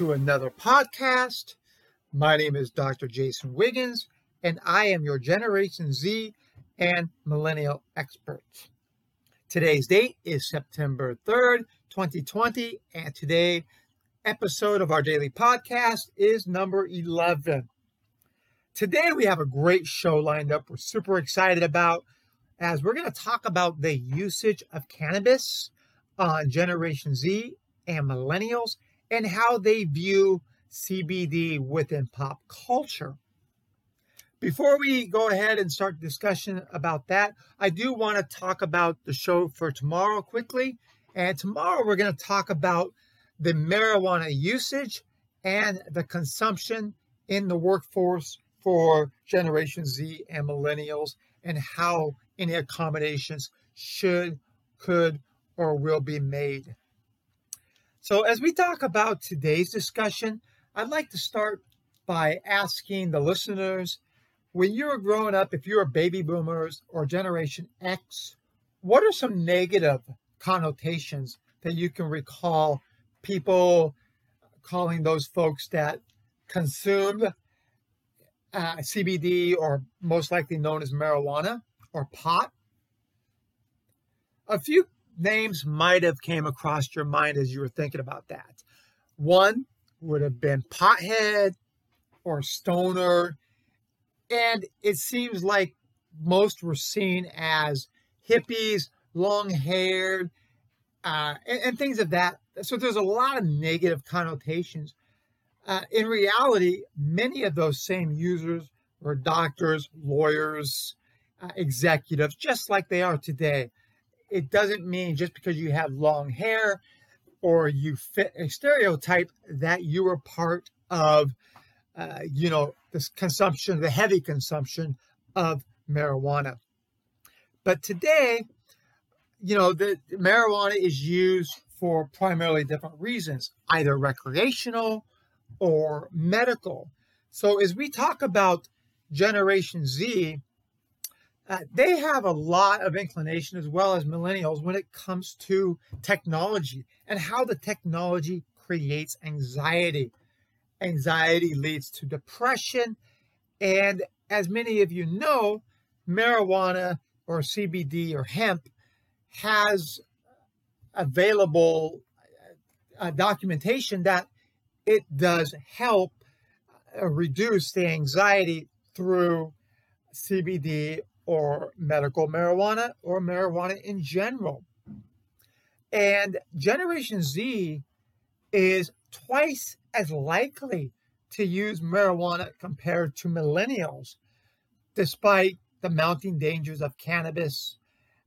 to another podcast. My name is Dr. Jason Wiggins, and I am your Generation Z and Millennial expert. Today's date is September 3rd, 2020, and today episode of our daily podcast is number 11. Today we have a great show lined up we're super excited about as we're going to talk about the usage of cannabis on Generation Z and millennials and how they view CBD within pop culture. Before we go ahead and start discussion about that, I do want to talk about the show for tomorrow quickly. And tomorrow we're going to talk about the marijuana usage and the consumption in the workforce for Generation Z and millennials and how any accommodations should, could, or will be made. So, as we talk about today's discussion, I'd like to start by asking the listeners when you were growing up, if you were baby boomers or Generation X, what are some negative connotations that you can recall people calling those folks that consumed uh, CBD or most likely known as marijuana or pot? A few names might have came across your mind as you were thinking about that. One would have been pothead or stoner. And it seems like most were seen as hippies, long haired, uh, and, and, things of that. So there's a lot of negative connotations. Uh, in reality, many of those same users were doctors, lawyers, uh, executives, just like they are today it doesn't mean just because you have long hair or you fit a stereotype that you are part of, uh, you know, this consumption, the heavy consumption of marijuana. But today, you know, the marijuana is used for primarily different reasons, either recreational or medical. So as we talk about Generation Z, uh, they have a lot of inclination as well as millennials when it comes to technology and how the technology creates anxiety. Anxiety leads to depression. And as many of you know, marijuana or CBD or hemp has available uh, documentation that it does help uh, reduce the anxiety through CBD or medical marijuana or marijuana in general. And Generation Z is twice as likely to use marijuana compared to millennials, despite the mounting dangers of cannabis.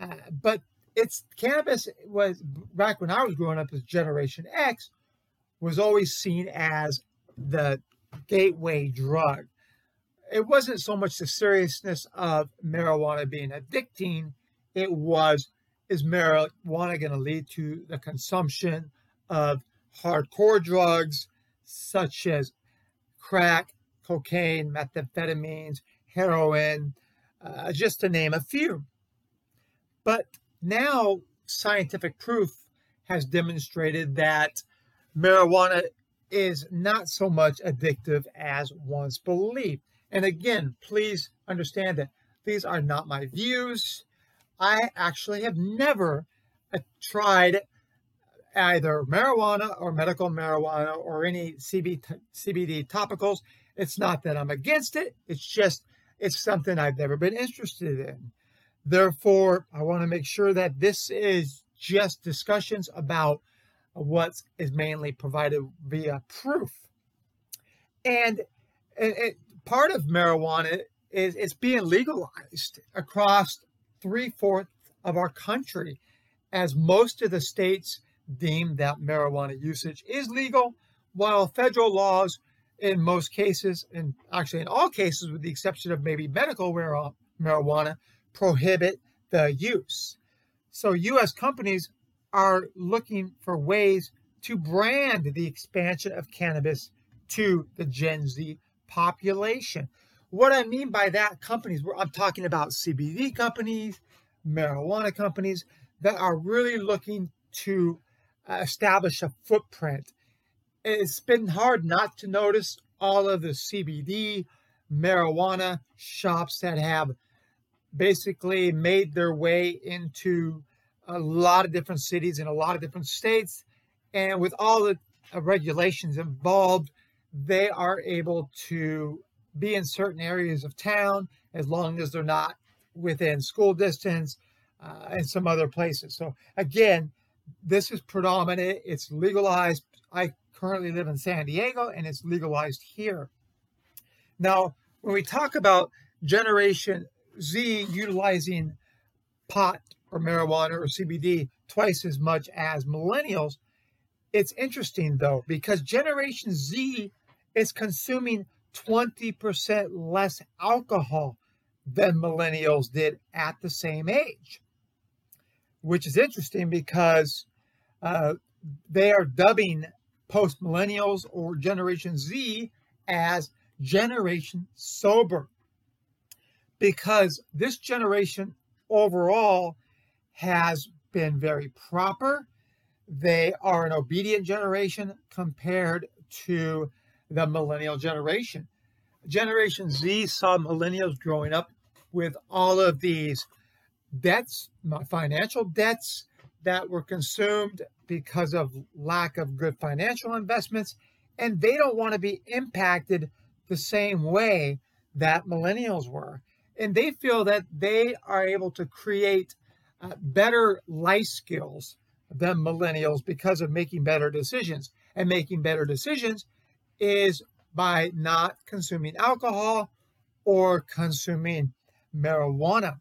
Uh, but it's cannabis was back when I was growing up as Generation X was always seen as the gateway drug it wasn't so much the seriousness of marijuana being addicting, it was is marijuana going to lead to the consumption of hardcore drugs such as crack, cocaine, methamphetamines, heroin, uh, just to name a few. But now scientific proof has demonstrated that marijuana is not so much addictive as once believed. And again, please understand that these are not my views. I actually have never uh, tried either marijuana or medical marijuana or any CBD topicals. It's not that I'm against it. It's just, it's something I've never been interested in. Therefore, I want to make sure that this is just discussions about what is mainly provided via proof. And it, part of marijuana is it's being legalized across three fourths of our country, as most of the states deem that marijuana usage is legal, while federal laws, in most cases, and actually in all cases, with the exception of maybe medical uh, marijuana, prohibit the use. So, U.S. companies are looking for ways to brand the expansion of cannabis to the Gen Z population. What I mean by that, companies, I'm talking about CBD companies, marijuana companies that are really looking to establish a footprint it's been hard not to notice all of the CBD marijuana shops that have basically made their way into a lot of different cities in a lot of different states. And with all the regulations involved, they are able to be in certain areas of town as long as they're not within school distance uh, and some other places. So, again, this is predominant, it's legalized. I currently live in San Diego and it's legalized here. Now, when we talk about Generation Z utilizing pot or marijuana or CBD twice as much as millennials, it's interesting though, because Generation Z is consuming 20% less alcohol than millennials did at the same age, which is interesting because uh, they are dubbing post millennials or Generation Z as Generation Sober because this generation overall has been very proper. They are an obedient generation compared to the millennial generation. Generation Z saw millennials growing up with all of these debts, financial debts that were consumed because of lack of good financial investments, and they don't want to be impacted the same way that millennials were. And they feel that they are able to create uh, better life skills than millennials because of making better decisions. And making better decisions is by not consuming alcohol or consuming marijuana.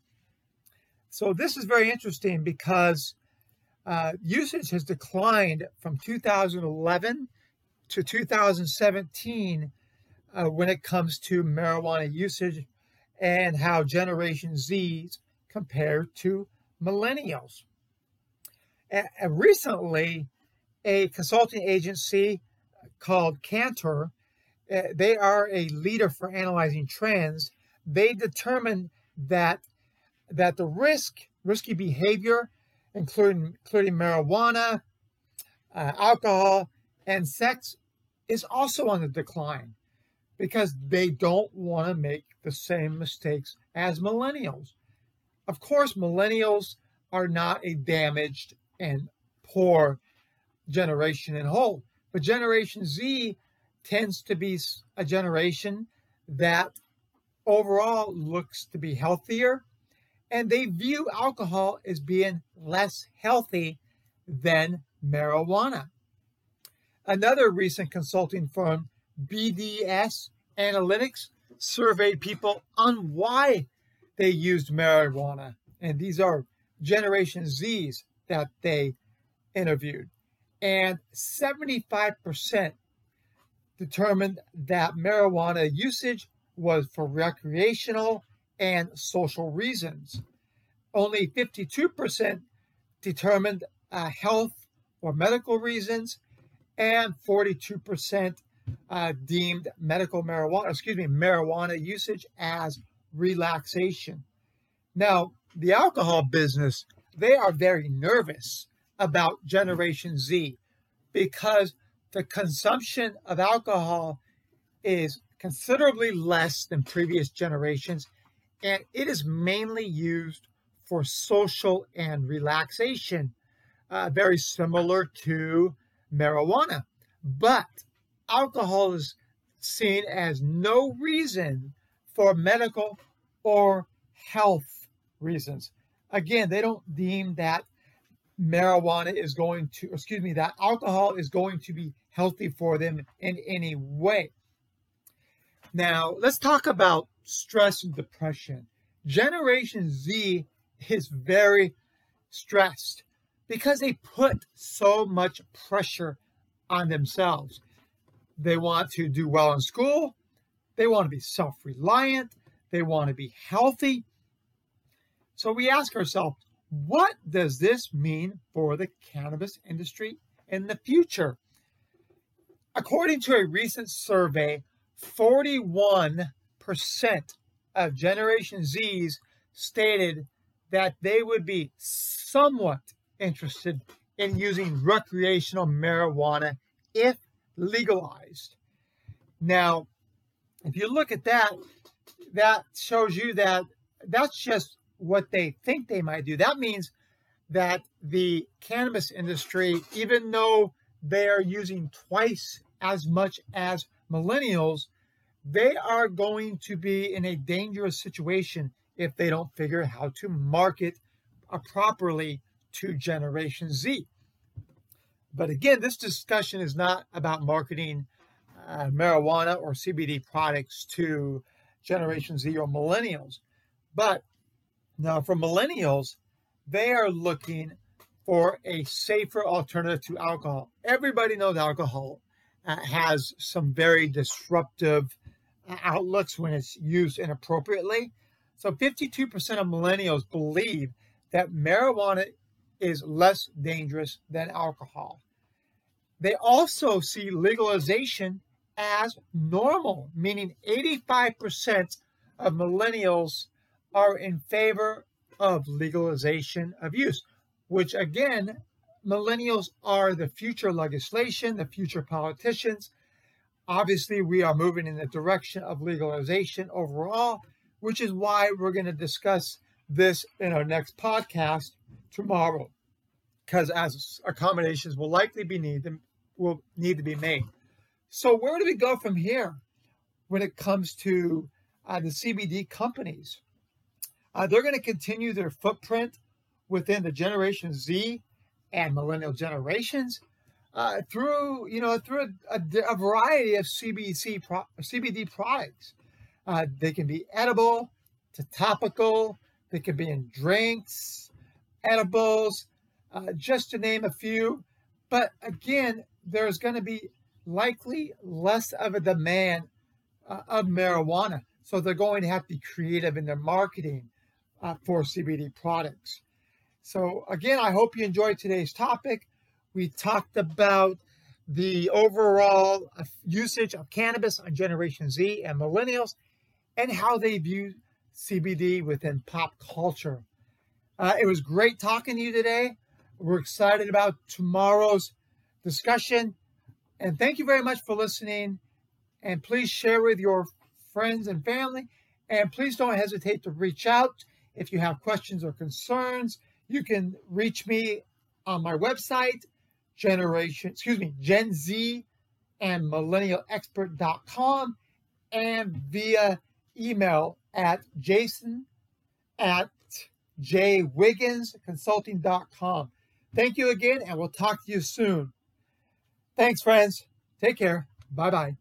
So, this is very interesting because uh, usage has declined from 2011 to 2017 uh, when it comes to marijuana usage and how Generation Z's compare to millennials. And recently, a consulting agency called Kantar. uh, they are a leader for analyzing trends. They determined that that the risk, risky behavior, including including marijuana, uh, alcohol, and sex, is also on the decline because they don't want to make the same mistakes as millennials. Of course, millennials are not a damaged and poor generation in whole, but Generation Z tends to be a generation that overall looks to be healthier and they view alcohol as being less healthy than marijuana. Another recent consulting firm BDS Analytics surveyed people on why they used marijuana. And these are Generation Zs that they interviewed. And 75% determined that marijuana usage was for recreational and social reasons. Only 52% determined uh, health or medical reasons, and 42% uh, deemed medical marijuana, excuse me, marijuana usage as relaxation. Now, the alcohol business, they are very nervous about Generation Z because the consumption of alcohol is considerably less than previous generations, and it is mainly used for social and relaxation, uh, very similar to marijuana. But alcohol is seen as no reason for medical or health reasons. Again, they don't deem that marijuana is going to, excuse me, that alcohol is going to be healthy for them in any way. Now, let's talk about stress and depression. Generation Z is very stressed because they put so much pressure on themselves. They want to do well in school. They want to be self reliant. They want to be healthy. So we ask ourselves, what does this mean for the cannabis industry in the future? According to a recent survey, 41% of Generation Zs stated that they would be somewhat interested in using recreational marijuana if legalized. Now, if you look at that, that shows you that that's just what they think they might do. That means that the cannabis industry, even though they are using twice as much as millennials, they are going to be in a dangerous situation if they don't figure out how to market properly to Generation Z. But again, this discussion is not about marketing uh, marijuana or CBD products to Generation Z or millennials. But now, for millennials, they are looking for a safer alternative to alcohol. Everybody knows alcohol uh, has some very disruptive uh, outlooks when it's used inappropriately. So 52% of millennials believe that marijuana is less dangerous than alcohol. They also see legalization as normal, meaning 85% of millennials are in favor of legalization of use, which again, millennials are the future legislation, the future politicians. Obviously, we are moving in the direction of legalization overall, which is why we're going to discuss this in our next podcast tomorrow, because as accommodations will likely be needed, will need to be made. So where do we go from here when it comes to uh, the CBD companies? Uh, they're going to continue their footprint within the Generation Z and millennial generations uh, through, you know, through a, a, a variety of CBC pro- CBD products. Uh, they can be edible to topical. They can be in drinks, edibles, uh, just to name a few. But again, there's going to be likely less of a demand uh, of marijuana. So they're going to have to be creative in their marketing uh, for CBD products. So, again, I hope you enjoyed today's topic. We talked about the overall uh, usage of cannabis on Generation Z and millennials and how they view CBD within pop culture. Uh, it was great talking to you today. We're excited about tomorrow's discussion. And thank you very much for listening. And please share with your friends and family. And please don't hesitate to reach out if you have questions or concerns. You can reach me on my website, generation, excuse me, Gen Z and millennialexpert.com and via email at jason at jwigginsconsulting.com. Thank you again, and we'll talk to you soon. Thanks, friends. Take care. Bye bye.